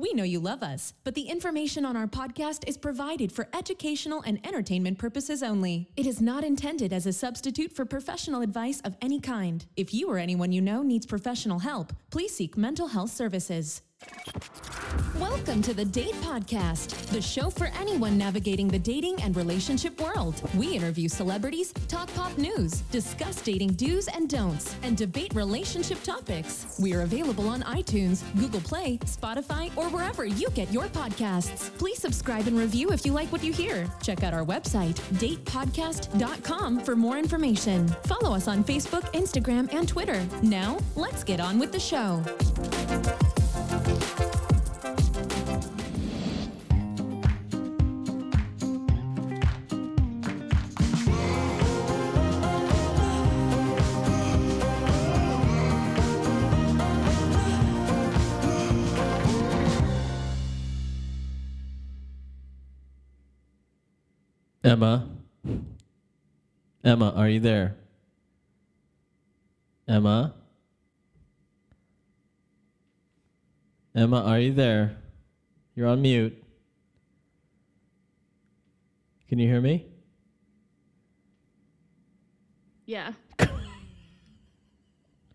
We know you love us, but the information on our podcast is provided for educational and entertainment purposes only. It is not intended as a substitute for professional advice of any kind. If you or anyone you know needs professional help, please seek mental health services. Welcome to the Date Podcast, the show for anyone navigating the dating and relationship world. We interview celebrities, talk pop news, discuss dating do's and don'ts, and debate relationship topics. We are available on iTunes, Google Play, Spotify, or wherever you get your podcasts. Please subscribe and review if you like what you hear. Check out our website, datepodcast.com, for more information. Follow us on Facebook, Instagram, and Twitter. Now, let's get on with the show. Emma. Emma, are you there? Emma? Emma, are you there? You're on mute. Can you hear me? Yeah.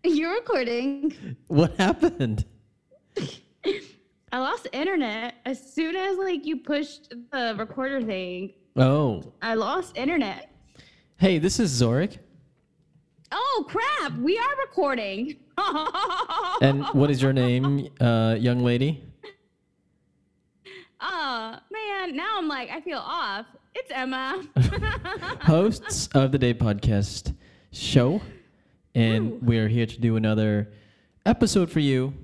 You're recording. What happened? I lost internet as soon as like you pushed the recorder thing. Oh. I lost internet. Hey, this is Zorric. Oh crap! We are recording. And what is your name, uh, young lady? Oh man, now I'm like I feel off. It's Emma. Hosts of the Date Podcast show. And we're here to do another episode for you.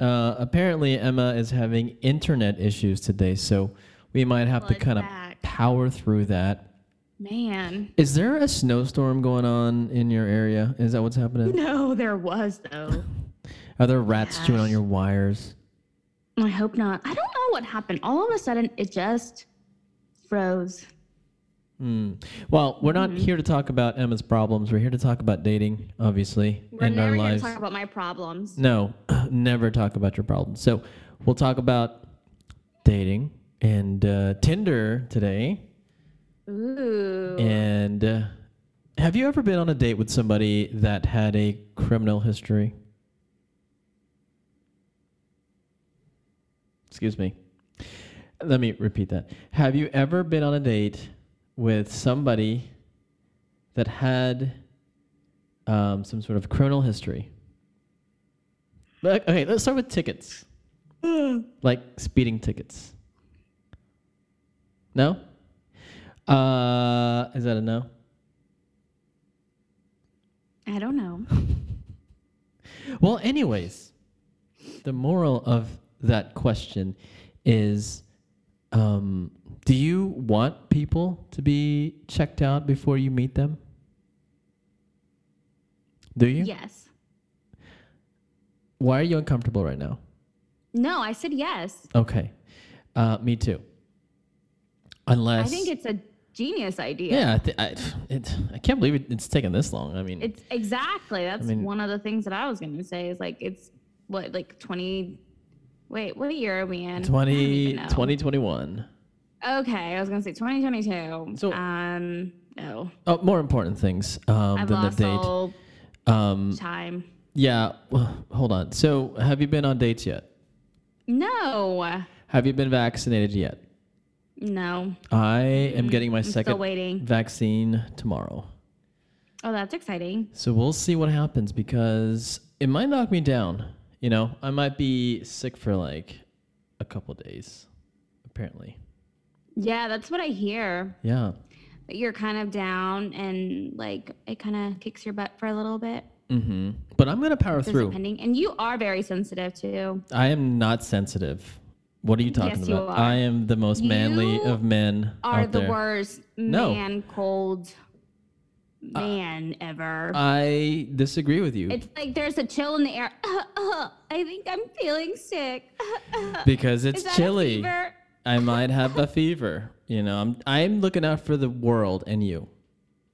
Uh, apparently, Emma is having internet issues today, so we might have to kind of. Power through that. man. Is there a snowstorm going on in your area? Is that what's happening? No, there was though. Are there rats chewing on your wires? I hope not. I don't know what happened. All of a sudden, it just froze. Hmm. Well, we're not here to talk about Emma's problems. We're here to talk about dating, obviously, We're and our never to lives. talk about my problems. No, never talk about your problems. So we'll talk about dating and uh, Tinder today. Ooh. And uh, have you ever been on a date with somebody that had a criminal history? Excuse me. Let me repeat that. Have you ever been on a date with somebody that had um, some sort of criminal history? Like, okay, let's start with tickets. like speeding tickets. No? Uh, is that a no? I don't know. Well, anyways, the moral of that question is um, do you want people to be checked out before you meet them? Do you? Yes. Why are you uncomfortable right now? No, I said yes. Okay. Uh, me too. Unless. I think it's a genius idea. Yeah, I, th- I, it, I can't believe it, it's taken this long. I mean, It's exactly. That's mean- one of the things that I was going to say is like it's what like 20 Wait, what year are we in? 20, 2021. Okay, I was going to say 2022. So- um no. Oh, more important things um, I've than the date. Um, time. yeah, well, hold on. So, have you been on dates yet? No. Have you been vaccinated yet? No. I am getting my I'm still second waiting. vaccine tomorrow. Oh, that's exciting. So we'll see what happens because it might knock me down. You know, I might be sick for like a couple days, apparently. Yeah, that's what I hear. Yeah. That you're kind of down and like it kind of kicks your butt for a little bit. Mm-hmm. But I'm gonna power Just through. Depending. And you are very sensitive too. I am not sensitive. What are you talking Yes, you about? are. I am the most manly You of men Are the there. worst No. Uh, man cold man ever. I disagree with you it's like there's a chill in the air. I think I'm feeling sick. because it's Is that a chilly. I might have a fever. You know, I'm I'm looking out for the world and you.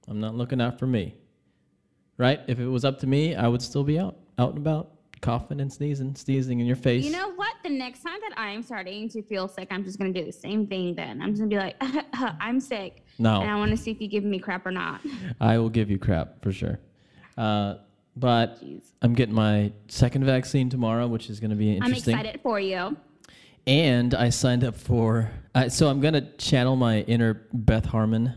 I'm not looking out for me. Right? If it was up to me, I would still be out, out and about, coughing and sneezing, sneezing in your face. You know what? The next time that I'm starting to feel sick, I'm just gonna do the same thing. Then I'm just gonna be like, I'm sick, and I want to see if you give me crap or not. I will give you crap for sure. Uh, but Jeez. I'm getting my second vaccine tomorrow, which is going to be interesting. I'm excited for you. And I signed up for. So I'm going to channel my inner Beth Harmon.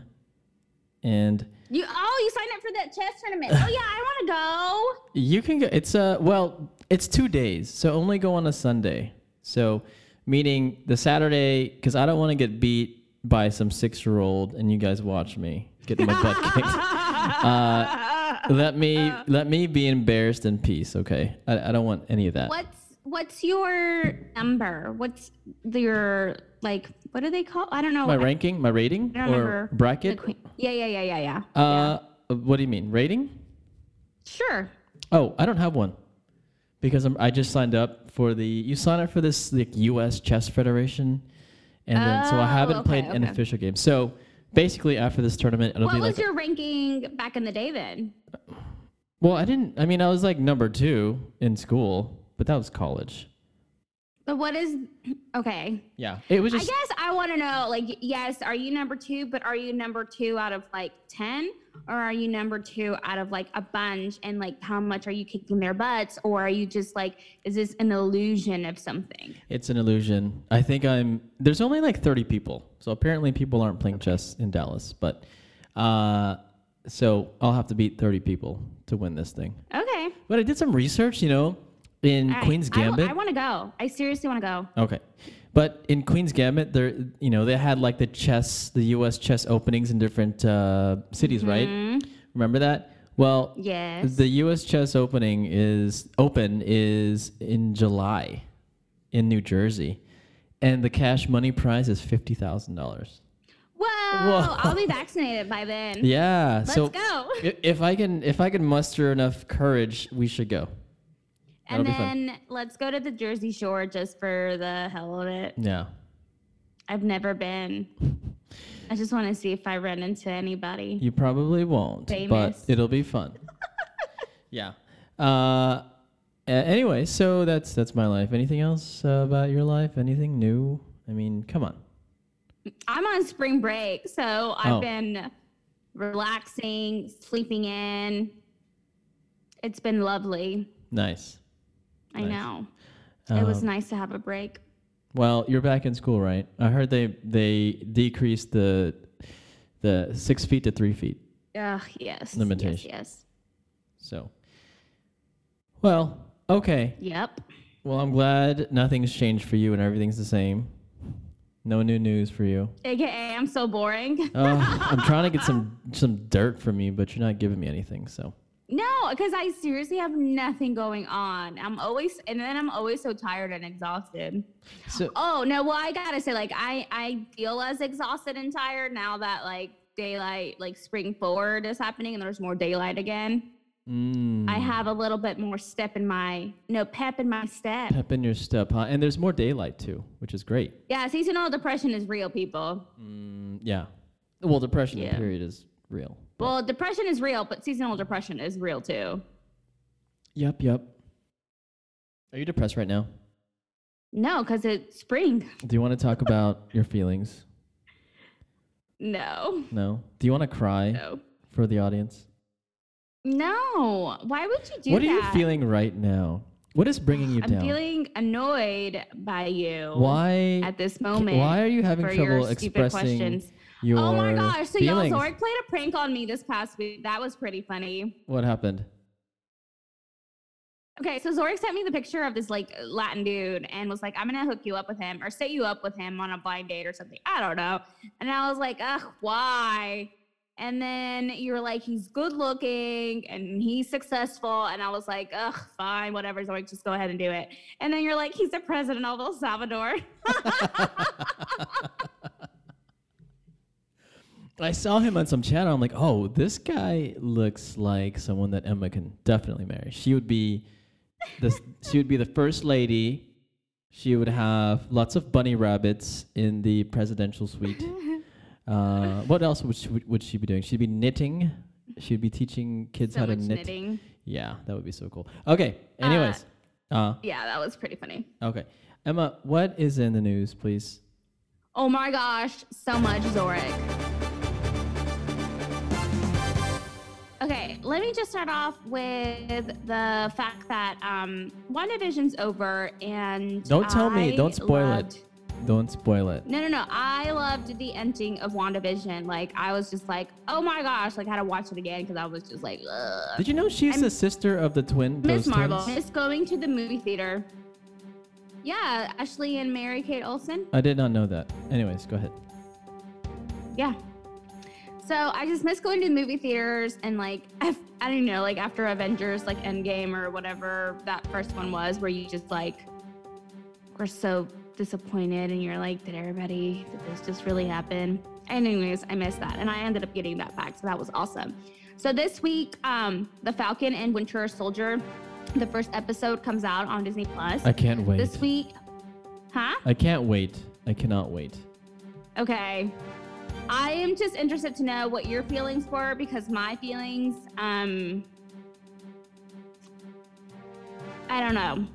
And You oh, you signed up for that chess tournament. oh yeah, I want to go. you can go. It's uh well, it's two days, so only go on a Sunday. So meaning the Saturday, because I don't want to get beat by some six year old, and you guys watch me get my butt kicked. Uh, let me let me be embarrassed in peace, okay? I, I don't want any of that. What's what's your number? What's your like? What do they call? I don't know. My ranking, my rating, I don't or remember bracket. Yeah, yeah, yeah, yeah, yeah. Uh, what do you mean rating? Sure. Oh, I don't have one because I'm, I just signed up for the. You sign up for this like U.S. Chess Federation, and then so I Oh, haven't okay, played an official game. So basically, after this tournament, it'll What be was like. your ranking back in the day then? well, I didn't. I mean, I was like number two in school, but that was college. But what is okay? Yeah, it was Just, I guess I want to know. Like, yes, are you number two? But are you number two out of like ten, or are you number two out of like a bunch? And like, how much are you kicking their butts? Or are you just like, is this an illusion of something? It's an illusion. I think I'm. There's only like 30 people, so apparently people aren't playing chess in Dallas. But, uh, so I'll have to beat 30 people to win this thing. Okay. But I did some research, you know, in right. Queen's Gambit. I want to go. I seriously want to go. okay, but in Queen's Gambit, there, you know, they had like the chess, the U.S. chess openings in different uh, cities, right? Remember that? Well, Mm-hmm. Yes. the U.S. chess opening is open is in July in New Jersey, and the cash money prize is fifty thousand dollars. Whoa, Whoa. I'll be vaccinated by then. Yeah, Let's so go. if I can, if I can muster enough courage, we should go. And that'll then let's go to the Jersey Shore just for the hell of it. Yeah. I've never been. I just want to see if I run into anybody. You probably won't, but it'll be fun. yeah. Uh, anyway, so that's that's my life. Anything else uh, about your life? Anything new? I mean, come on. I'm on spring break, so I've Oh. been relaxing, sleeping in. It's been lovely. Nice. I Nice. know. it was Um, nice to have a break. Well, you're back in school, right? I heard they they decreased the the six feet to three feet. Ugh, yes. Limitation. Yes, So, well, okay. Yep. Well, I'm glad nothing's changed for you and everything's the same. No new news for you. AKA, I'm so boring. Uh, I'm trying to get some some dirt from you, but you're not giving me anything. So No, because I seriously have nothing going on. I'm always, and then I'm always so tired and exhausted. so Oh no, well I gotta say, like I I feel as exhausted and tired now that like daylight, like spring forward is happening and there's more daylight again. mm, I have a little bit more step in my no pep in my step. pep in your step, huh? And there's more daylight too, which is great. Yeah, seasonal depression is real, people. Mm, yeah. Well, depression Yeah. period is real. Well, depression is real, but seasonal depression is real too. Yep. Yep. Are you depressed right now? No, because it's spring. Do you want to talk about your feelings? No, No. Do you want to cry no, for the audience? no. Why would you do what that? What are you feeling right now? What is bringing you down? I'm feeling annoyed by you. why? at this moment? Why are you having for trouble expressing questions? Your oh my gosh! So feelings? y'all, Zorric played a prank on me this past week. That was pretty funny. What happened? Okay, so Zorric sent me the picture of this like Latin dude and was like, "I'm gonna hook you up with him or set you up with him on a blind date or something." I don't know. And I was like, "Ugh, why?" And then you were like, "He's good looking and he's successful." And I was like, "Ugh, fine, whatever, Zorric, just go ahead and do it." And then you're like, "He's the president of El Salvador." I saw him on some channel. I'm like, oh, this guy looks like someone that Emma can definitely marry. She would be this. she would be the first lady. She would have lots of bunny rabbits in the presidential suite. Uh, what else would she, would she be doing? She'd be knitting. She'd be teaching kids so how to knit. knitting. Yeah, that would be so cool. Okay. Anyways, uh, Yeah, that was pretty funny. okay. Emma, what is in the news, please? Oh my gosh, so much Zorric. Okay, let me just start off with the fact that um, WandaVision's over and Don't tell me. Don't spoil loved- it. Don't spoil it. No, no, no. I loved the ending of WandaVision. Like, I was just like, oh my gosh, like, I had to watch it again because I was just like, ugh. Did you know she's I'm- the sister of the twin? Miss Marvel. Miss going to the movie theater. Yeah, Ashley and Mary Kate Olsen. I did not know that. Anyways, go ahead. Yeah. So I just miss going to the movie theaters and like I I don't know like after Avengers like Endgame or whatever that first one was where you just like were so disappointed and you're like did everybody did this just really happen? Anyways, I missed that and I ended up getting that back so that was awesome. So this week, um, the Falcon and Winter Soldier, the first episode comes out on Disney Plus. I can't wait. This week, huh? I can't wait. I cannot wait. Okay. I am just interested to know what your feelings were because my feelings, um, I don't know.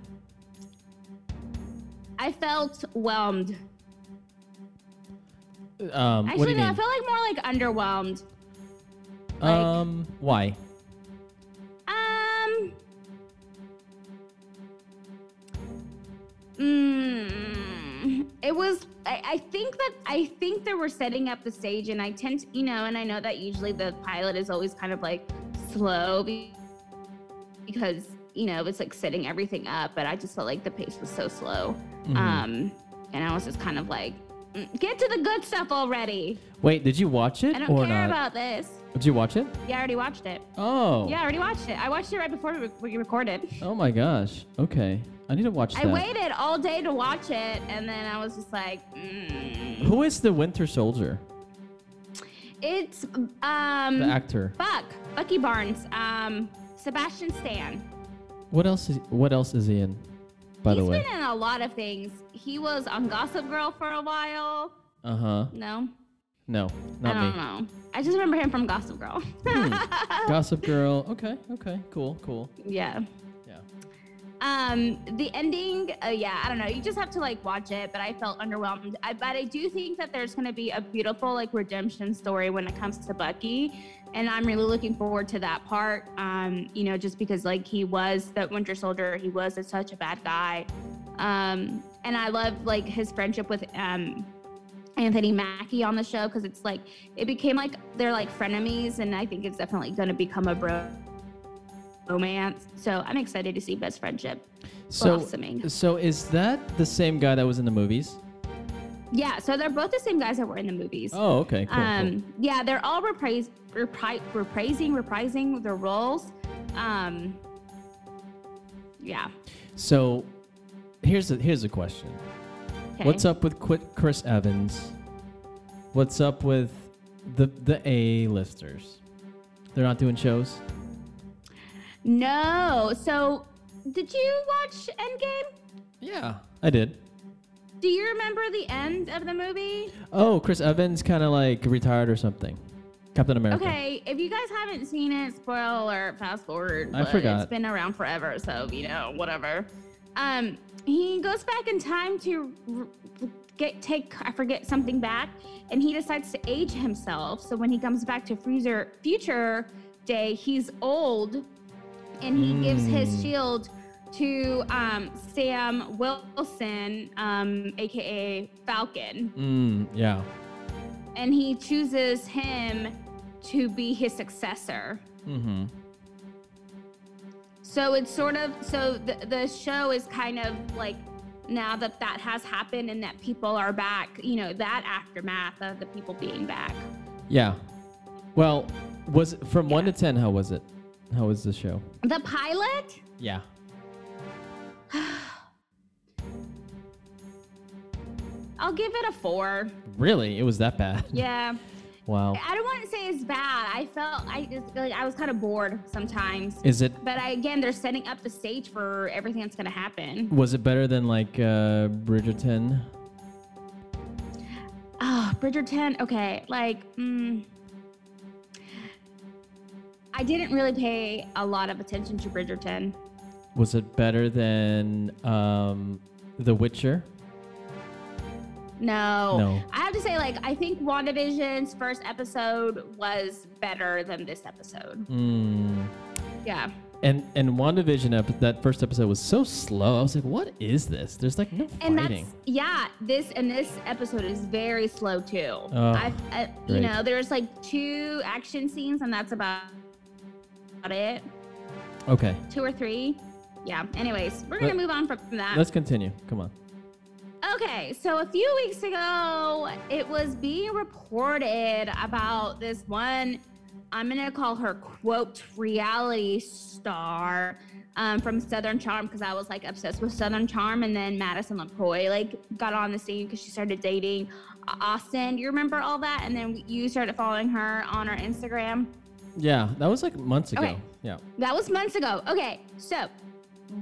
I felt whelmed. Um, what do Actually, you no, I felt like more like underwhelmed. like- um, why? Um. Mm, it was. I, I think that I think they were setting up the stage, and I tend to, you know, and I know that usually the pilot is always kind of like slow because you know it's like setting everything up. But I just felt like the pace was so slow, Mhm. um, and I was just kind of like, "Mm, get to the good stuff already. Wait, did you watch it I don't care not? about this. Did you watch it? Yeah, I already watched it. Oh. Yeah, I already watched it. I watched it right before we- we recorded. Oh my gosh. Okay. I need to watch that. I waited all day to watch it, and then I was just like, mm. Who is the Winter Soldier? it's um The actor. Buck Bucky Barnes, um Sebastian Stan. What else is What else is he in? By He's the way. he's been in a lot of things. He was on Gossip Girl for a while. Uh huh. No, No, not I don't me. know. I just remember him from Gossip Girl. Gossip Girl. Okay. Okay. Cool. Cool. yeah. Yeah. Um, the ending, uh, yeah, I don't know. You just have to like watch it, but I felt underwhelmed. I, but I do think that there's going to be a beautiful like redemption story when it comes to Bucky, and I'm really looking forward to that part. Um, you know, just because like he was the Winter Soldier, he was such a bad guy, um, and I love like his friendship with um. Anthony Mackie on the show because it's like it became like they're like frenemies, and I think it's definitely going to become a bro romance. So I'm excited to see best friendship So, blossoming. so is that the same guy that was in the movies? Yeah, so they're both the same guys that were in the movies. Oh, okay. Cool. cool. um, yeah, they're all reprise, repri- reprising, reprising their roles. Um, yeah. So, here's a here's a question. Okay. What's up with Qu- Chris Evans? What's up with the the A listers? They're not doing shows. No. So, did you watch Endgame? Yeah, I did. Do you remember the end of the movie? Oh, Chris Evans kind of like retired or something. Captain America. Okay, if you guys haven't seen it, spoil alert, fast forward. I forgot. It's been around forever, so you know, whatever. Um, he goes back in time to get take I forget something back, and he decides to age himself. So when he comes back to Freezer Future Day, he's old, and he gives his Mm. shield to um, Sam Wilson, um, aka Falcon Mm, yeah. and he chooses him to be his successor. Mm-hmm. So it's sort of so the the show is kind of like now that that has happened and that people are back, you know, that aftermath of the people being back. Yeah. Well, was it from one to ten? How was it? How was the show? The pilot, Yeah. I'll give it a 4. Really? It was that bad? Yeah. Wow. I don't want to say it's bad. I felt I just like I was kind of bored sometimes. Is it? But I, again, they're setting up the stage for everything that's going to happen. Was it better than like uh, Bridgerton? Oh, Bridgerton. Okay, like, mm, I didn't really pay a lot of attention to Bridgerton. Was it better than um, The Witcher. No. No. I have to say, like, I think WandaVision's first episode was better than this episode. Mm. Yeah. And and WandaVision ep- that first episode was so slow. I was like, what is this? There's like no And fighting. that's yeah. This and this episode is very slow too. Oh, I, I you know, there's like two action scenes, and that's about about it. Okay, Two or three. Yeah. Anyways, we're gonna Let- move on from that. let's continue. Come on. Okay, so a few weeks ago, it was being reported about this one, I'm going to call her, quote, reality star um, from Southern Charm because I was like obsessed with Southern Charm. And then Madison LeCroy, like, got on the scene because she started dating Austin. Do you remember all that? And then you started following her on her Instagram. Yeah, that was like months ago. Okay. Yeah. That was months ago. Okay, so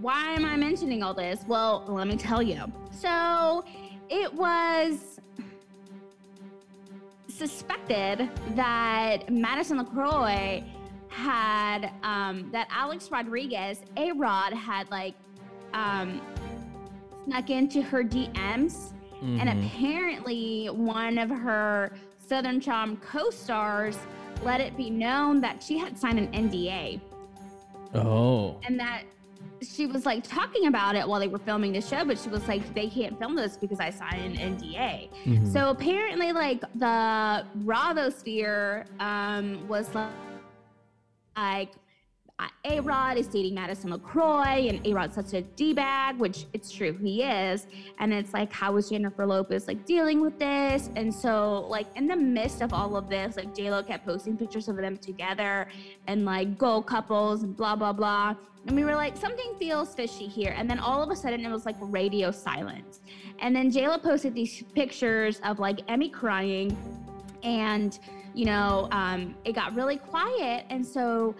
why am I mentioning all this? Well, let me tell you. So it was suspected that Madison LeCroy had, um, that Alex Rodriguez, A Rod, had like um, snuck into her DMs. And Mhm. apparently, one of her Southern Charm co stars let it be known that she had signed an NDA Oh. and that she was like talking about it while they were filming the show, but she was like, they can't film this because I signed an NDA. Mhm. So apparently, like the Bravosphere um, was like, like A Rod is dating Madison LeCroy, and A Rod's such a D bag, which it's true, he is. And it's like, how is Jennifer Lopez like dealing with this? And so, like, in the midst of all of this, like, JLo kept posting pictures of them together and like goal couples and blah, blah, blah. And we were like, something feels fishy here. And then all of a sudden, it was like radio silence. And then JLo posted these pictures of like Emme crying, and you know, um, it got really quiet. And so,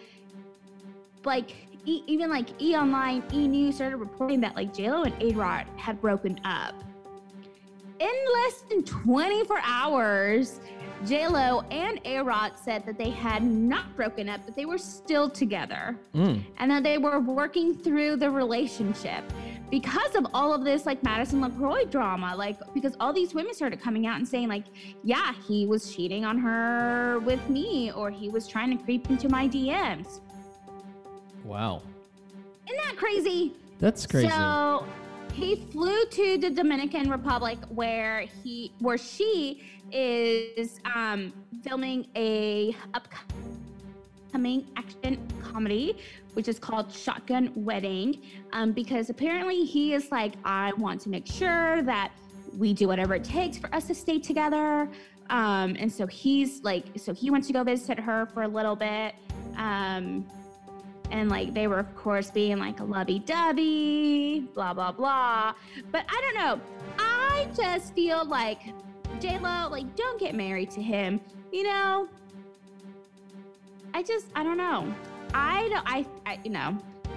like, e- even like E Online, E News started reporting that like JLo and A Rod had broken up. In less than 24 hours, JLo and A Rod said that they had not broken up, but they were still together Mm. and that they were working through the relationship because of all of this like Madison LeCroy drama like because all these women started coming out and saying like yeah he was cheating on her with me or he was trying to creep into my DMs Wow. isn't that crazy That's crazy. so he flew to the Dominican Republic where he where she is um, filming a upcoming action comedy which is called Shotgun Wedding um, because apparently he is like I want to make sure that we do whatever it takes for us to stay together um, and so he's like so he went to go visit her for a little bit um, and like they were of course being like a lovey-dovey blah blah blah. But i don't know. I just feel like j-lo like don't get married to him you know? I just i don't know. I don't i, I you know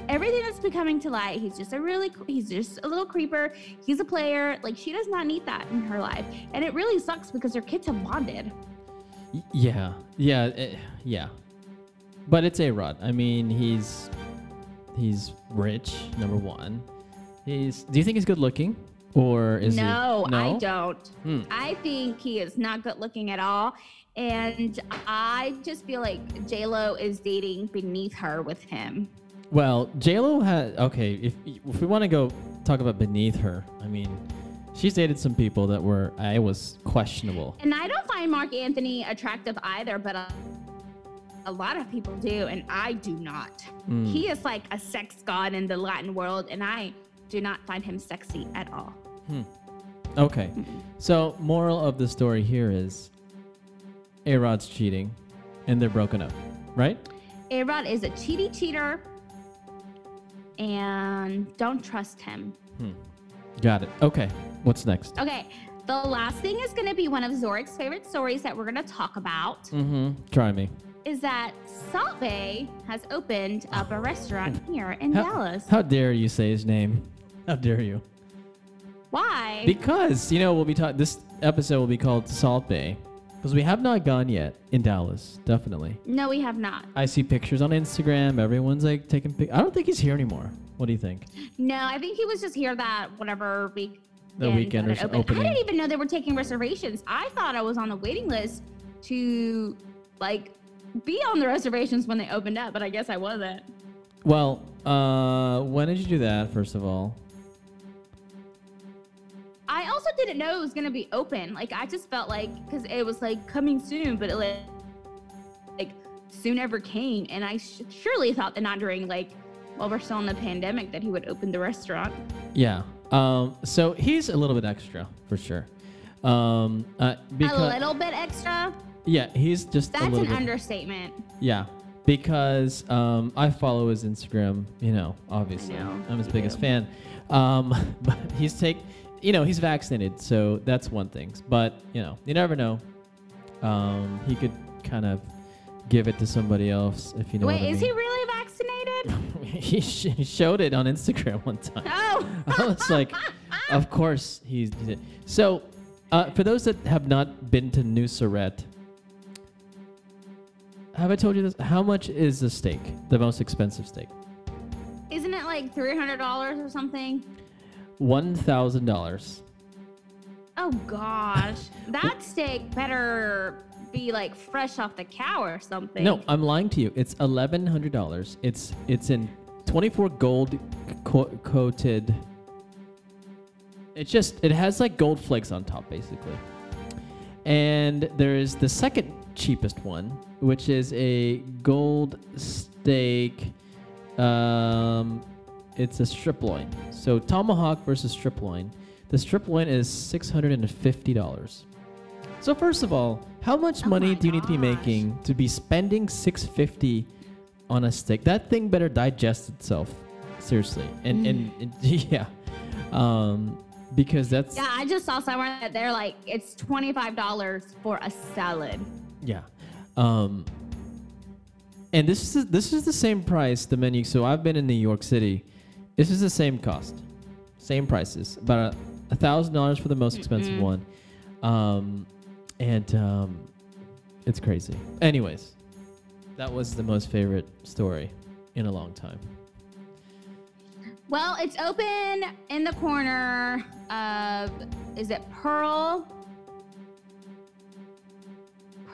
everything that's been coming to light he's just a really he's just a little creeper. He's a player. Like she does not need that in her life. And it really sucks because their kids have bonded. Yeah. Yeah. eh, yeah. But it's a Rod. I mean, he's he's rich. Number one. He's. Do you think he's good looking, or is no, he? I don't. Hmm. I think he is not good looking at all. And I just feel like J Lo is dating beneath her with him. Well, J Lo had okay. If if we want to go talk about beneath her, I mean, she's dated some people that were I was questionable. And I don't find Marc Anthony attractive either, but a, lot of people do, and I do not. Mm. He is like a sex god in the Latin world, and I do not find him sexy at all. Okay, so moral of the story here is, A Rod's cheating, and they're broken up, right? A Rod is a cheaty cheater, and don't trust him. Got it. Okay, what's next? Okay, the last thing is going to be one of Zorric's favorite stories that we're going to talk about. Mm-hmm. Try me. Is that Salt Bae has opened up a restaurant hmm. here in How, Dallas? how dare you say his name? How dare you? Why? Because you know we'll be talking. This episode will be called Salt Bae, because we have not gone yet in Dallas. Definitely. no, we have not. I see pictures on Instagram. Everyone's like taking pic. I don't think he's here anymore. What do you think? No, I think he was just here that whatever week. The weekend or that it so- opened. I didn't even know they were taking reservations. I thought I was on the waiting list to like be on the reservations when they opened up, but I guess I wasn't. Well, uh, when did you do that? First of all, I also didn't know it was gonna be open. Like I just felt like because it was like coming soon, but it like like soon never came, and I sh- surely thought that not during like while we're still in the pandemic that he would open the restaurant. yeah. Um, so he's a little bit extra for sure. Um, uh, because a little bit extra. Yeah, he's just a That's an bit. understatement. Yeah, because um, I follow his Instagram. You know, obviously, know, I'm his you biggest do. fan. Um, but he's take, you know, he's vaccinated, so that's one thing. But you know, you never know. Um, he could kind of give it to somebody else if you know. Wait, what I is mean. he really vaccinated? he, sh- he showed it on Instagram one time. oh. I was like, of course he did. So, uh, for those that have not been to Nusr-Et, have I told you this? How much is the steak? The most expensive steak? Isn't it like three hundred dollars or something? One thousand dollars. Oh gosh, that steak better be like fresh off the cow or something. No, I'm lying to you. It's eleven hundred dollars. It's it's in twenty four gold co- coated. It just it has like gold flakes on top basically. And there is the second cheapest one, which is a gold steak. Um, it's a strip loin. So tomahawk versus strip loin. The strip loin is six hundred and fifty dollars. So first of all, how much Oh money do you need to be making to be spending 650 on a steak? That thing better digest itself. Seriously. And and, and yeah. Um because that's Yeah, I just saw somewhere that they're like it's twenty five dollars for a salad. Yeah. Um and this is this is the same price the menu. So I've been in New York City. This is the same cost. Same prices. About a thousand dollars for the most expensive Mm-mm. one. Um and um it's crazy. Anyways, that was the most favorite story in a long time. Well, it's open in the corner of is it Pearl?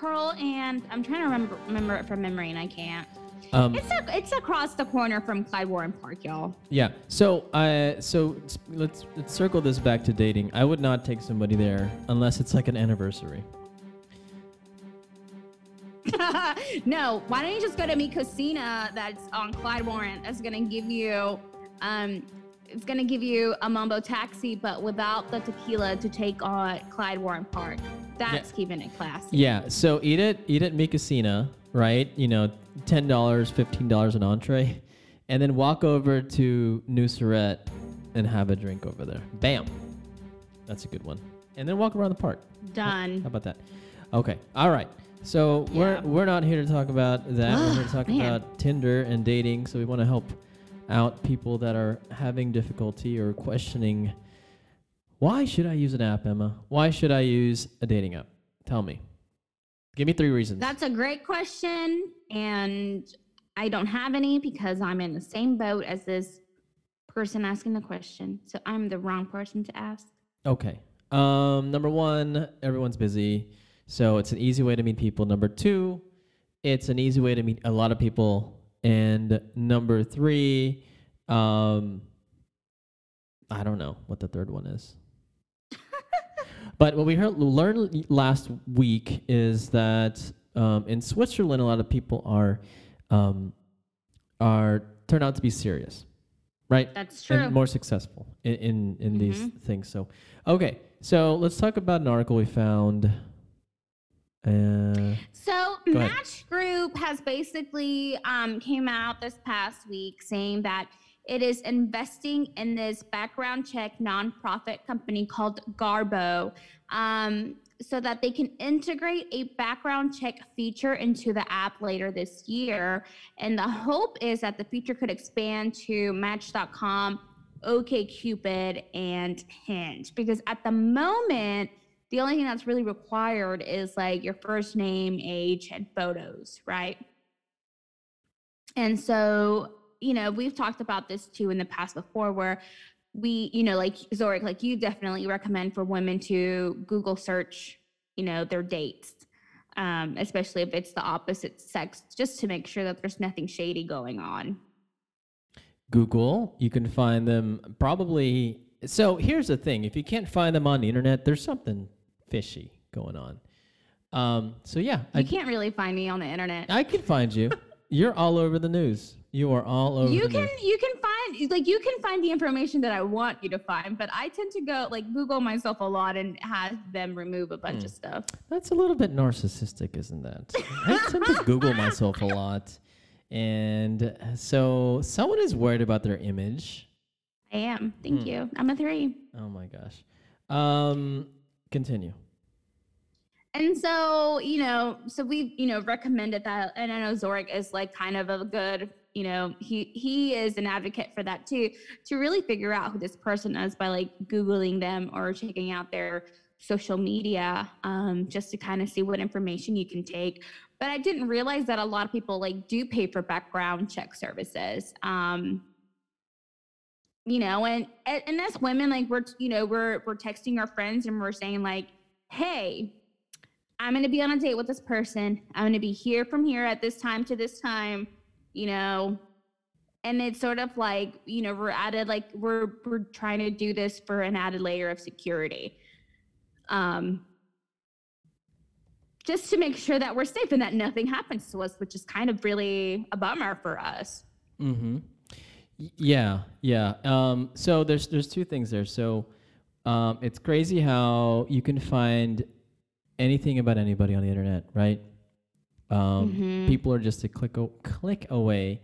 Pearl and I'm trying to remember remember it from memory and I can't. Um, It's a, it's across the corner from Clyde Warren Park, y'all. yeah. So I so let's let's circle this back to dating. I would not take somebody there unless it's like an anniversary. no, why don't you just go to Mi Cocina that's on Clyde Warren? That's gonna give you um it's gonna give you a Mambo Taxi, but without the tequila to take on Clyde Warren Park. That's keeping it classy. Yeah. So eat it eat at Mi Cocina, right? You know, ten dollars, fifteen dollars an entree, and then walk over to New and have a drink over there. Bam. That's a good one. And then walk around the park. Done. How Done. about that? Okay. All right. So we're we're not here to talk about that. we're here to talk Man. about Tinder and dating. So we want to help out people that are having difficulty or questioning why should I use an app, Emma? Why should I use a dating app? Tell me. Give me three reasons. That's a great question, and I don't have any because I'm in the same boat as this person asking the question. So I'm the wrong person to ask. Okay. Um, number one, everyone's busy, so it's an easy way to meet people. Number two, it's an easy way to meet a lot of people. And number three, um, I don't know what the third one is. But what we heard, learned last week is that um, in Switzerland, a lot of people are um, are turn out to be serious, right? That's true. and more successful in in, in these Mhm. things. So, okay, so let's talk about an article we found. Uh, So. Match Group has basically um, came out this past week saying that it is investing in this background check nonprofit company called Garbo, um, so that they can integrate a background check feature into the app later this year. And the hope is that the feature could expand to Match.com, OKCupid, and Hinge, because at the moment the only thing that's really required is like your first name, age, and photos, right? And so, you know, we've talked about this too in the past before where we, you know, like Zorric, like you definitely recommend for women to Google search, you know, their dates, um, especially if it's the opposite sex, just to make sure that there's nothing shady going on. Google, you can find them probably. So here's the thing: if you can't find them on the internet, there's something fishy going on. Um, so yeah, You I, can't really find me on the internet. I can find you. You're all over the news. You are all over. you the can you can find like you can find the information that I want you to find, but I tend to go like Google myself a lot and have them remove a bunch of stuff. That's a little bit narcissistic, isn't that? I tend to Google myself a lot, and so someone is worried about their image. I am. Thank Hmm. you. I'm a three. Oh my gosh. Um, continue. And so, you know, so we, you know, recommended that. And I know Zorric is like kind of a good, you know, he he is an advocate for that too, to really figure out who this person is by like Googling them or checking out their social media, um, just to kind of see what information you can take. But I didn't realize that a lot of people like do pay for background check services. Um, you know, and and as women, like we're you know we're we're texting our friends and we're saying like, hey, I'm going to be on a date with this person. I'm going to be here from here at this time to this time, you know. And it's sort of like, you know, we're added like we're we're trying to do this for an added layer of security. Um just to make sure that we're safe and that nothing happens to us, which is kind of really a bummer for us. Mm-hmm. Yeah, yeah. Um, so there's there's two things there. So um, it's crazy how you can find anything about anybody on the internet, right? Um, Mhm. People are just a click o- click away,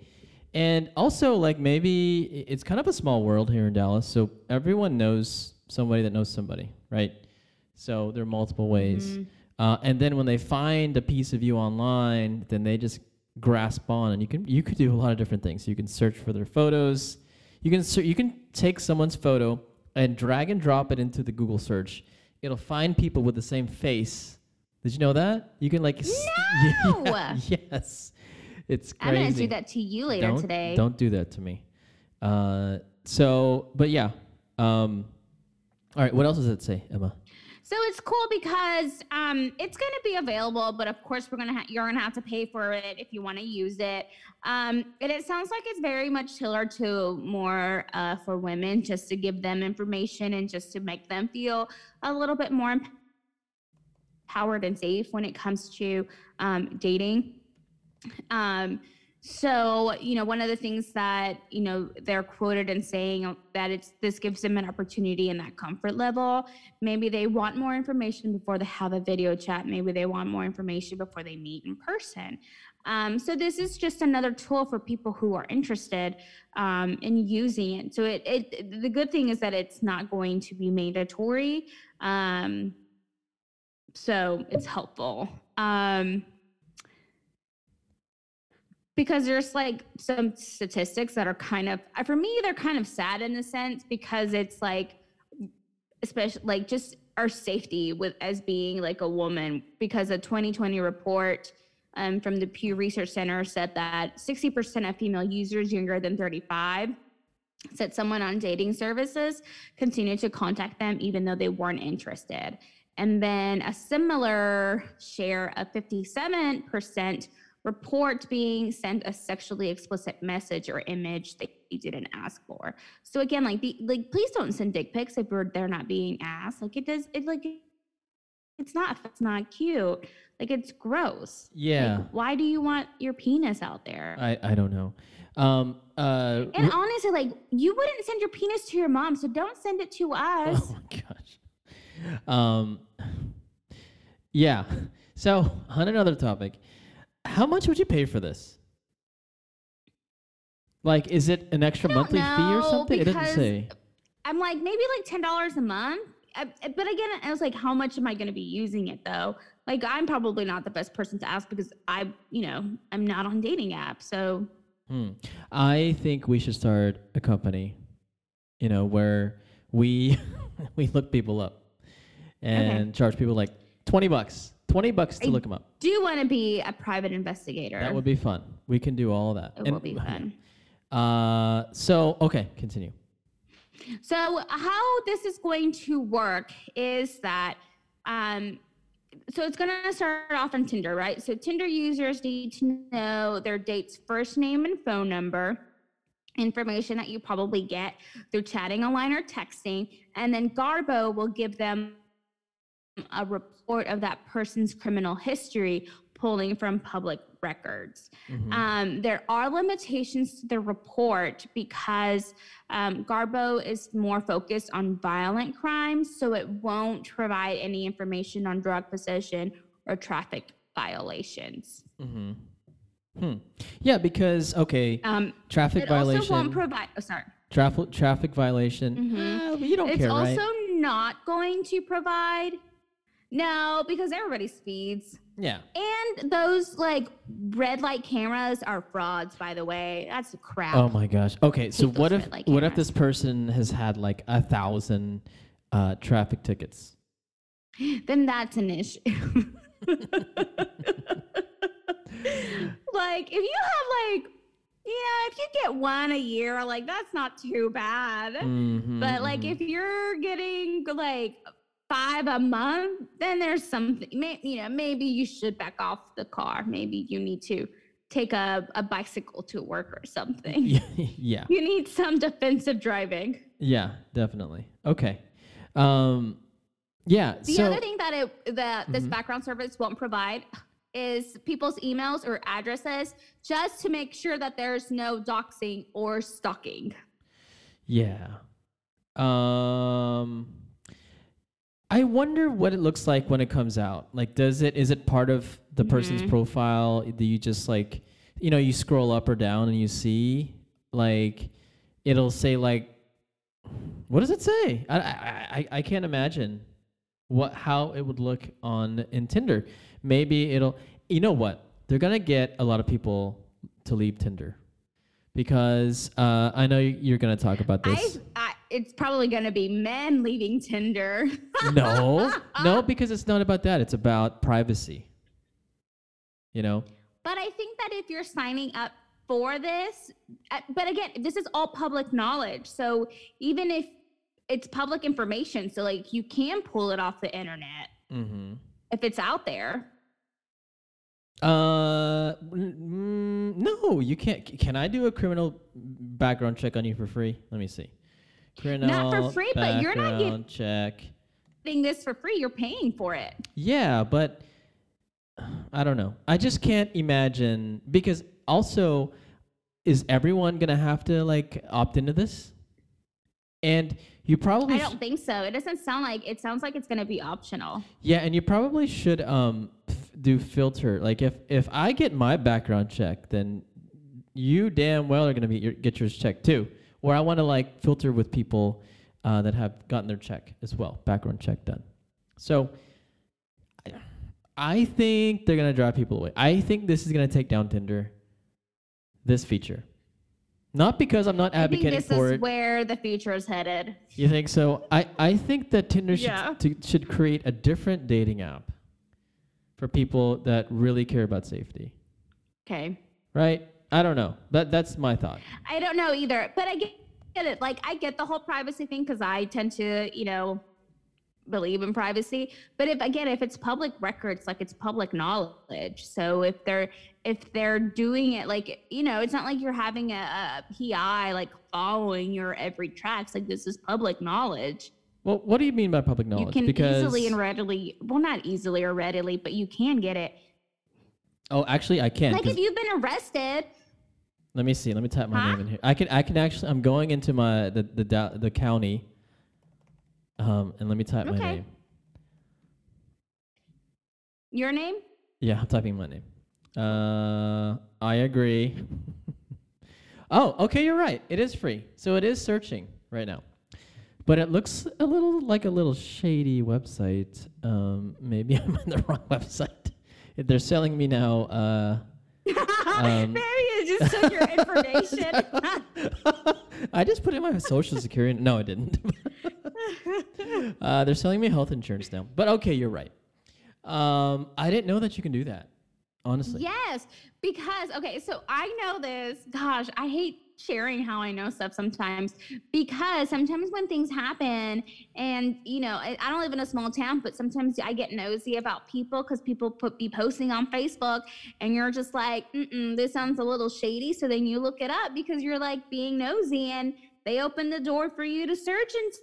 and also like maybe it's kind of a small world here in Dallas, so everyone knows somebody that knows somebody, right? So there are multiple ways. Uh, and then when they find a piece of you online, then they just grasp on, and you can you could do a lot of different things. You can search for their photos. You can ser- you can take someone's photo and drag and drop it into the Google search. It'll find people with the same face. Did you know that? You can like s- No! Yeah, yes. It's crazy. I'm going to do that to you later don't, today. Don't do that to me. Uh, so, but yeah. Um, all right. What else does it say, Emma? So it's cool because um, it's going to be available, but of course we're gonna ha- you're gonna have to pay for it if you want to use it. Um, and it sounds like it's very much tailored to more uh, for women, just to give them information and just to make them feel a little bit more empowered and safe when it comes to um, dating. Um, so, you know, one of the things that, you know, they're quoted in saying that it's this gives them an opportunity in that comfort level. Maybe they want more information before they have a video chat. Maybe they want more information before they meet in person. Um, so this is just another tool for people who are interested um, in using it. So it, it the good thing is that it's not going to be mandatory. Um, so it's helpful. Um, because there's like some statistics that are kind of uh, for me they're kind of sad in a sense because it's like especially like just our safety with as being like a woman because a 2020 report um, from the Pew Research Center said that 60% of female users younger than 35 said someone on dating services continued to contact them even though they weren't interested. And then a similar share of 57% report being sent a sexually explicit message or image that you didn't ask for. So again, like the like please don't send dick pics if they're not being asked. Like it does it like it's not it's not cute. Like it's gross. Yeah. Like, why do you want your penis out there? I, I don't know. Um, uh, and honestly, like you wouldn't send your penis to your mom, so don't send it to us. Oh my gosh. Um, yeah. So on another topic, how much would you pay for this? Like, is it an extra monthly fee or something? It didn't say. I'm like maybe like ten dollars a month. I- but again, I was like, how much am I going to be using it though? Like, I'm probably not the best person to ask because I, you know, I'm not on dating apps. So Hmm. I think we should start a company, you know, where we we look people up and charge people like twenty bucks, twenty bucks to I look them up. do you want to be a private investigator. That would be fun. We can do all that. it will be fun. Uh, so okay, continue. So how this is going to work is that um so it's going to start off on Tinder, right? So Tinder users need to know their date's first name and phone number, information that you probably get through chatting online or texting, and then Garbo will give them a report of that person's criminal history pulling from public records. Mhm. Um, there are limitations to the report because um, Garbo is more focused on violent crimes, so it won't provide any information on drug possession or traffic violations. hmm Hmm. Yeah, because okay, Um, traffic it also violation. won't provide. Oh, sorry. traffic traffic violation. Mhm. eh, but you don't it's care, also right? not going to provide. No, because everybody speeds. Yeah. And those like red light cameras are frauds, by the way. That's crap. Oh my gosh. Okay, so what if what if this person has had like a thousand uh, traffic tickets? then that's an issue. like if you have like yeah, if you get one a year, like that's not too bad. Mhm, But like mhm. if you're getting like five a month, then there's something. May, you know, maybe you should back off the car. Maybe you need to take a, a bicycle to work or something. yeah, You need some defensive driving. yeah, definitely. Okay. Um, yeah. The so other thing that it that this Mhm. background service won't provide is people's emails or addresses just to make sure that there's no doxing or stalking. Yeah. Um I wonder what it looks like when it comes out. Like does it is it part of the person's Mhm. profile? Do you just like you know, you scroll up or down and you see like it'll say like what does it say? I I I, I can't imagine what how it would look on in Tinder. Maybe it'll you know what? They're gonna get a lot of people to leave Tinder. Because uh, I know you're gonna talk about I, this. I it's probably going to be men leaving Tinder. no, no, because it's not about that. It's about privacy. You know. But I think that if you're signing up for this, uh, but again, this is all public knowledge. So even if it's public information, so like you can pull it off the internet Mm-hmm. if it's out there. Uh, mm, no, you can't. Can I do a criminal background check on you for free? Let me see. Criminal not for free, but you're not get- background check. Getting this for free, you're paying for it. Yeah, but I don't know. I just can't imagine because also is everyone gonna have to like opt into this? And you probably I don't think so. It doesn't sound like it sounds like it's going to be optional. Yeah, and you probably should um f- do filter. Like if if I get my background check, then you damn well are gonna be your, get yours checked too. Or I want to like filter with people uh, that have gotten their check as well, background check done. So I- I think they're gonna drive people away. I think this is gonna take down Tinder. This feature, not because I'm not I think advocating this is where the future is headed. You think so? I, I think that Tinder should, Yeah. to, should create a different dating app for people that really care about safety, Okay. right? I don't know. That that's my thought. I don't know either, but I get, get it. Like I get the whole privacy thing because I tend to, you know, believe in privacy. But if again, if it's public records, like it's public knowledge. So if they're if they're doing it, like you know, it's not like you're having a, a PI like following your every tracks. Like this is public knowledge. Well, what do you mean by public knowledge? You can because easily and readily, well, not easily or readily, but you can get it. oh, actually, I can. Like 'cause- if you've been arrested, let me see. Let me type my Huh? name in here. I can I can actually. I'm going into my the the da- the county. Um, and let me type my name. your name. Yeah, I'm typing my name. Uh, I agree. oh, okay, you're right. It is free. So it is searching right now. But it looks a little like a little shady website. Um, maybe I'm on the wrong website. They're selling me now. Uh, Um, Maybe you just took your information. I just put in my social security. No, I didn't. uh, they're selling me health insurance now. But okay, you're right. Um, I didn't know that you can do that. Honestly. yes, because okay, so I know this. Gosh, I hate sharing how I know stuff sometimes because sometimes when things happen, and you know, I, I don't live in a small town, but sometimes I get nosy about people because people put be posting on Facebook, and you're just like, Mm-mm, this sounds a little shady. So then you look it up because you're like being nosy, and they open the door for you to search and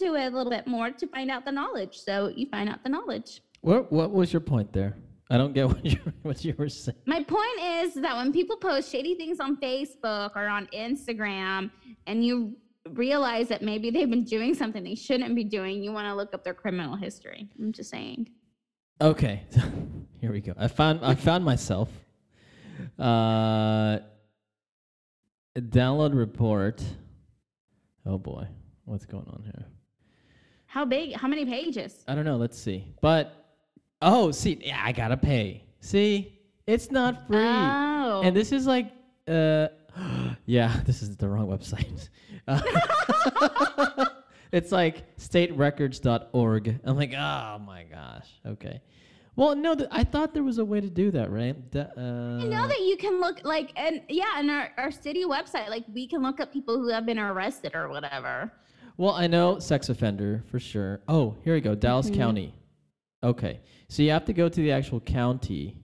into it a little bit more to find out the knowledge. So you find out the knowledge. What What was your point there? I don't get what you what you were saying. My point is that when people post shady things on Facebook or on Instagram and you realize that maybe they've been doing something they shouldn't be doing, you want to look up their criminal history. I'm just saying. Okay, here we go. I found I found myself. Uh, download report. Oh boy, what's going on here? How big? How many pages? I don't know. Let's see. But oh, see, yeah, I gotta pay. See, it's not free. Oh. And this is like, uh, yeah, this is the wrong website. Uh, it's like staterecords.org. I'm like, oh my gosh. Okay. Well, no, th- I thought there was a way to do that, right? Da- uh, I know that you can look like and yeah, in our, our city website, like we can look up people who have been arrested or whatever. Well, I know sex offender for sure. Oh, here we go. Dallas County. Okay. So you have to go to the actual county.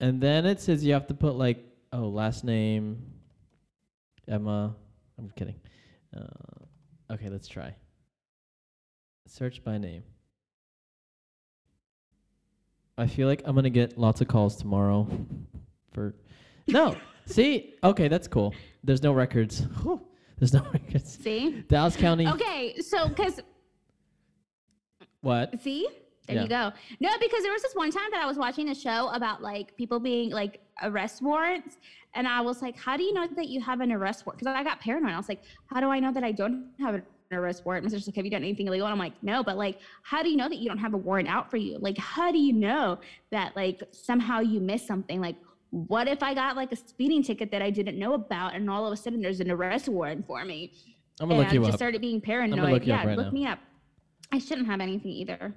And then it says you have to put like, oh, last name, Emma. I'm kidding. Uh, okay, let's try. Search by name. I feel like I'm gonna get lots of calls tomorrow. For no, see, okay, that's cool. There's no records. Whew. There's no records. See? Dallas County. Okay, so because What? See? There Yeah. you go. No, because there was this one time that I was watching a show about like people being like arrest warrants. And I was like, how do you know that you have an arrest warrant? Because I got paranoid. I was like, how do I know that I don't have an arrest warrant? And like, have you done anything illegal? And I'm like, no, but like, how do you know that you don't have a warrant out for you? Like, how do you know that like somehow you missed something? Like, what if I got like a speeding ticket that I didn't know about and all of a sudden there's an arrest warrant for me? I'm gonna and look you I just up. started being paranoid. yeah, right look now. me up. I shouldn't have anything either.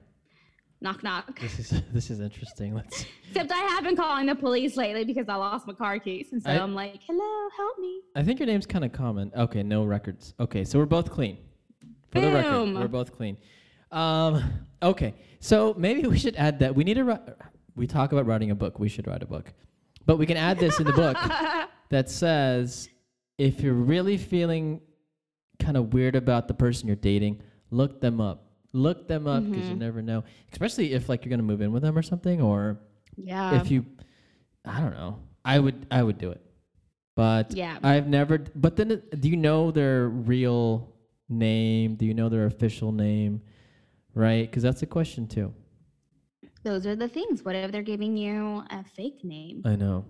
Knock knock. This is this is interesting. Let's. Except I have been calling the police lately because I lost my car keys, and so I- am like, "Hello, help me." I think your name's kind of common. Okay, no records. Okay, so we're both clean. For the record, we're both clean. Um, okay, so maybe we should add that. We need to. Ri- we talk about writing a book. We should write a book, but we can add this in the book that says if you're really feeling kind of weird about the person you're dating, look them up. Look them up because you never know. Especially if like you're gonna move in with them or something, or Yeah. if you i don't know i would i would do it but Yeah. i've never but then do you know their real name do you know their official name right because that's a question too Those are the things. What if they're giving you a fake name? i know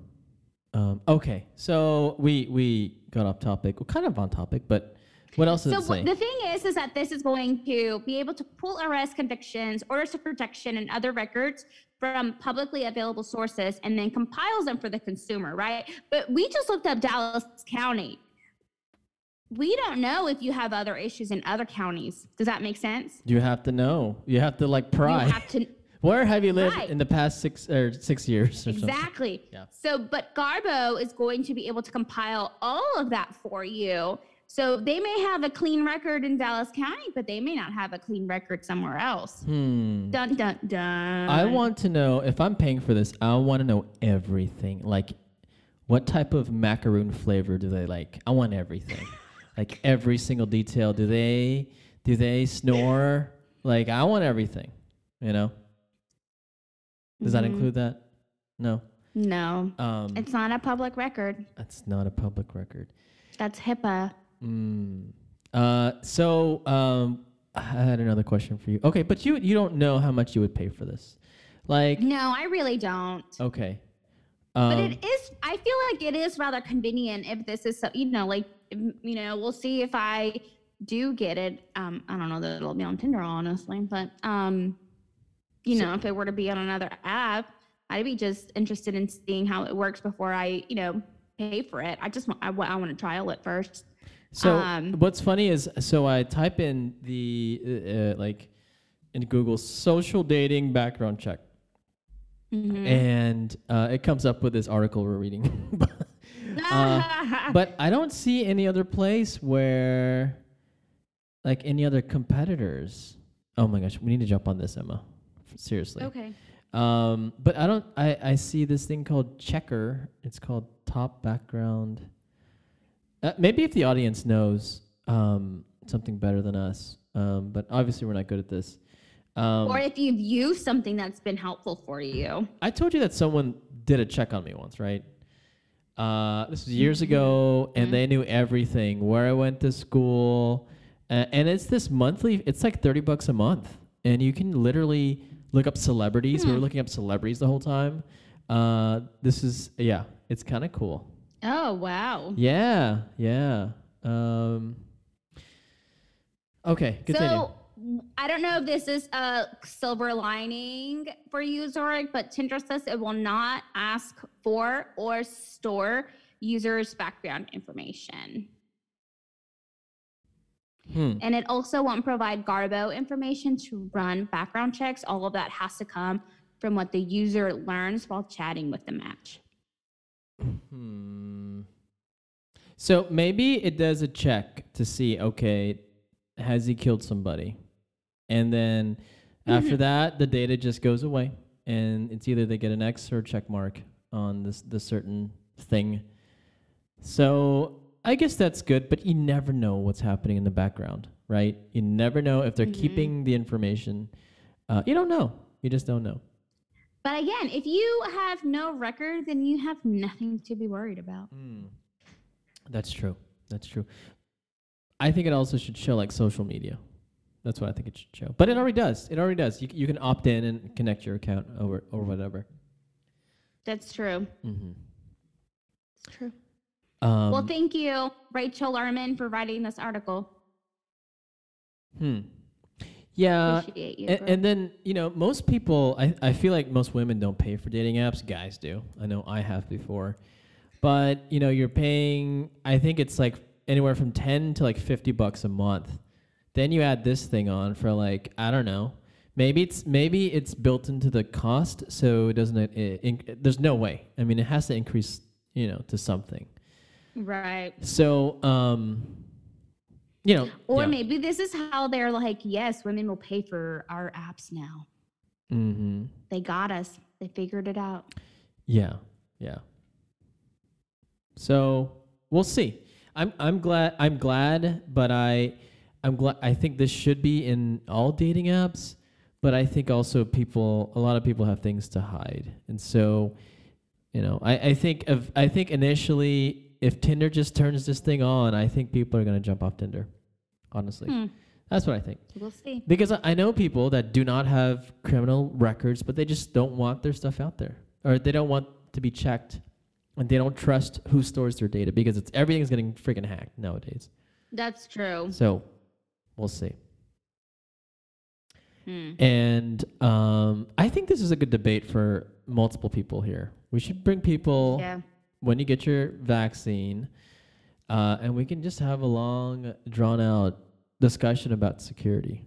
um, okay so we we got off topic well kind of on topic but what else does So it say the thing is, is that this is going to be able to pull arrest convictions, orders of protection, and other records from publicly available sources, and then compiles them for the consumer, right? But we just looked up Dallas County. We don't know if you have other issues in other counties. Does that make sense? you have to know you have to like pry You have to where have you lived Right. in the past six or six years or something Exactly. Yeah. So, but Garbo is going to be able to compile all of that for you. So they may have a clean record in Dallas County, but they may not have a clean record somewhere else. hmm Dun dun dun. I want to know if I'm paying for this. I want to know everything. Like, what type of macaroon flavor do they like? I want everything. like every single detail. Do they do they snore? Like I want everything. You know. Does that Mhm. include that? No. No, Um, it's not a public record. that's not a public record. That's HIPAA. Mm. Uh, so um, I had another question for you. Okay, but you you don't know how much you would pay for this, like. No, I really don't. Okay. But Um, it is, I feel like it is rather convenient if this is, so, you know, like, you know, we'll see if I do get it. Um, I don't know that it'll be on Tinder, honestly, but, um, you So- know, if it were to be on another app, I'd be just interested in seeing how it works before I, you know, pay for it. I just want, I, I want to trial it first. So Um, what's funny is, so I type in the uh, uh, like in Google social dating background check, Mhm. and uh, it comes up with this article we're reading. Uh, but I don't see any other place where, like, any other competitors. Oh my gosh, we need to jump on this, Emma. Seriously. okay. Um, but I don't. I I see this thing called Checker. It's called Top Background. Uh, maybe if the audience knows um, something better than us, um, but obviously we're not good at this. Um, or if you've used something that's been helpful for you. I told you that someone did a check on me once, right? Uh, this was years ago, and they knew everything where I went to school, uh, and it's this monthly. It's like thirty bucks a month, and you can literally look up celebrities. We were looking up celebrities the whole time. Uh, this is yeah, it's kind of cool. Oh wow. Yeah, yeah. Um, okay, continue. So I don't know if this is a silver lining for you, Zorric, but Tinder says it will not ask for or store users' background information. Hmm. And it also won't provide Garbo information to run background checks. All of that has to come from what the user learns while chatting with the match. Hmm. So maybe it does a check to see, okay, has he killed somebody? And then after that, the data just goes away, and it's either they get an X or a check mark on this the certain thing. So I guess that's good, but you never know what's happening in the background, right? You never know if they're keeping the information. Uh, you don't know. You just don't know. But again, if you have no record, then you have nothing to be worried about. That's true. That's true. I think it also should show like social media. That's what I think it should show. But it already does. It already does. You, you can opt in and connect your account over or whatever. That's true. Mm-hmm. It's true. Um, well, thank you, Rachel Lerman, for writing this article. hmm. Yeah. You. And, and then you know most people, I, I feel like most women don't pay for dating apps. Guys do. I know I have before, but you know you're paying. I think it's like anywhere from ten to like fifty bucks a month. Then you add this thing on for like I don't know. Maybe it's maybe it's built into the cost, so it doesn't. It, it, there's no way. I mean, it has to increase, you know, to something. right. So, um, you know, Or yeah. maybe this is how they're like, yes, women will pay for our apps now. Mm-hmm. They got us. They figured it out. Yeah, yeah. So we'll see. I'm I'm glad I'm glad, but I I'm glad I think this should be in all dating apps, but I think also people a lot of people have things to hide. And so, you know, I, I think of I think initially if Tinder just turns this thing on, I think people are gonna jump off Tinder. Honestly. Hmm. That's what I think. We'll see. Because I I know people that do not have criminal records, but they just don't want their stuff out there, or they don't want to be checked, and they don't trust who stores their data because it's everything's getting freaking hacked nowadays. That's true. So, we'll see. Hmm. And um, I think this is a good debate for multiple people here. We should bring people Yeah. When you get your vaccine, uh, and we can just have a long, drawn out discussion about security.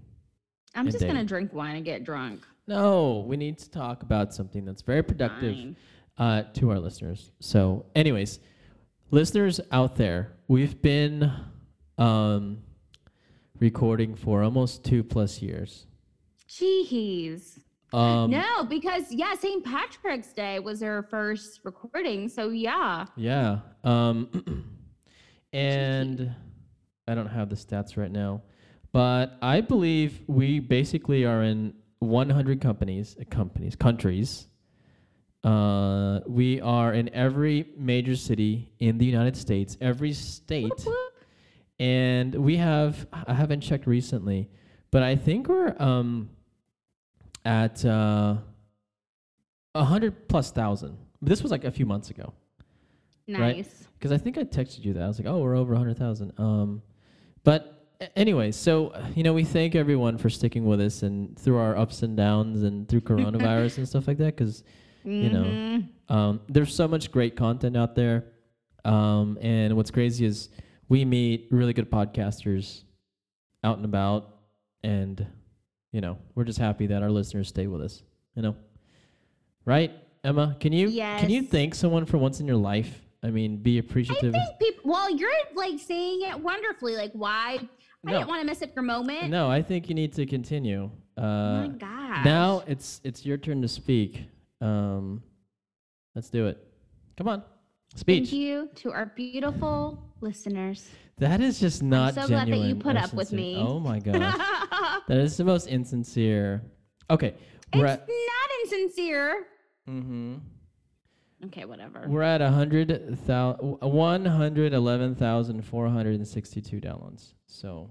I'm just going to drink wine and get drunk. No, we need to talk about something that's very productive uh, to our listeners. So, anyways, listeners out there, we've been um, recording for almost two plus years. Jeez. Um, no, because, yeah, St. Patrick's Day was our first recording. So, yeah. Yeah. Um, and I don't have the stats right now, but I believe we basically are in 100 companies, companies, countries. Uh, we are in every major city in the United States, every state, Whoop, whoop. and we have. I haven't checked recently, but I think we're um at uh, a hundred plus thousand. This was like a few months ago. Nice. Because I think I texted you that. I was like, oh, we're over 100,000. Um, but anyway, so, uh, you know, we thank everyone for sticking with us and through our ups and downs and through coronavirus and stuff like that. Because, you know, Mhm. um, there's so much great content out there. Um, and what's crazy is we meet really good podcasters out and about. And, you know, we're just happy that our listeners stay with us, you know? Right? Emma, can you can you thank someone for once in your life I mean, be appreciative. I think people. Well, you're like saying it wonderfully. Like, why? I No. didn't want to miss up your moment. no, I think you need to continue. Uh, oh my gosh. now it's it's your turn to speak. Um, let's do it. Come on, speech. Thank you to our beautiful listeners. That is just not I'm so glad that you put up with me. Oh my gosh, that is the most insincere. Okay, we're it's at not insincere. mm-hmm. Okay, whatever. we're at a hundred thousand one hundred eleven thousand four hundred and sixty-two downloads. So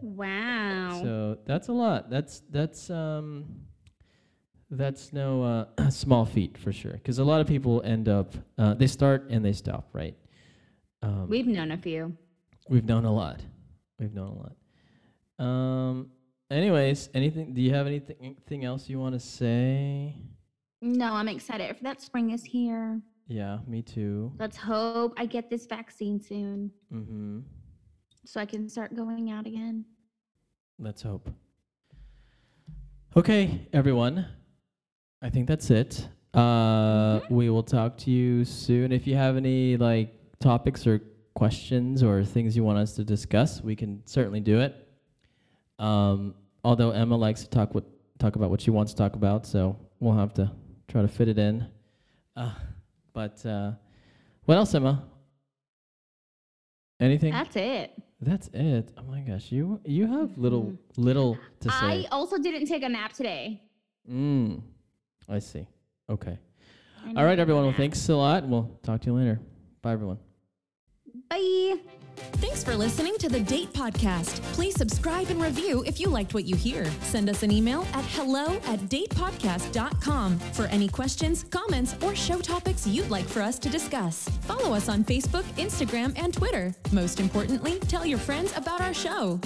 Wow. so that's a lot. That's that's um that's no uh, small feat for sure. Because a lot of people end up uh, they start and they stop, right? Um, We've known a few. We've known a lot. We've known a lot. Um. Anyways, anything? Do you have anything anything else you want to say? No, I'm excited for that spring is here. Yeah, me too. Let's hope I get this vaccine soon Mm-hmm. so I can start going out again. Let's hope. Okay, everyone. I think that's it. Uh, we will talk to you soon. If you have any like topics or questions or things you want us to discuss, we can certainly do it. Um, although Emma likes to talk what talk about what she wants to talk about, so we'll have to try to fit it in. Uh, but uh, what else, Emma? Anything? That's it. That's it. Oh my gosh, you you have little little to Mm-hmm. I also didn't take a nap today. Mm, I see. Okay. All right, everyone. Well, thanks a lot. We'll talk to you later. Bye, everyone. Bye. Thanks for listening to the Date Podcast. Please subscribe and review if you liked what you hear. Send us an email at hello at datepodcast.com for any questions, comments, or show topics you'd like for us to discuss. Follow us on Facebook, Instagram, and Twitter. Most importantly, tell your friends about our show.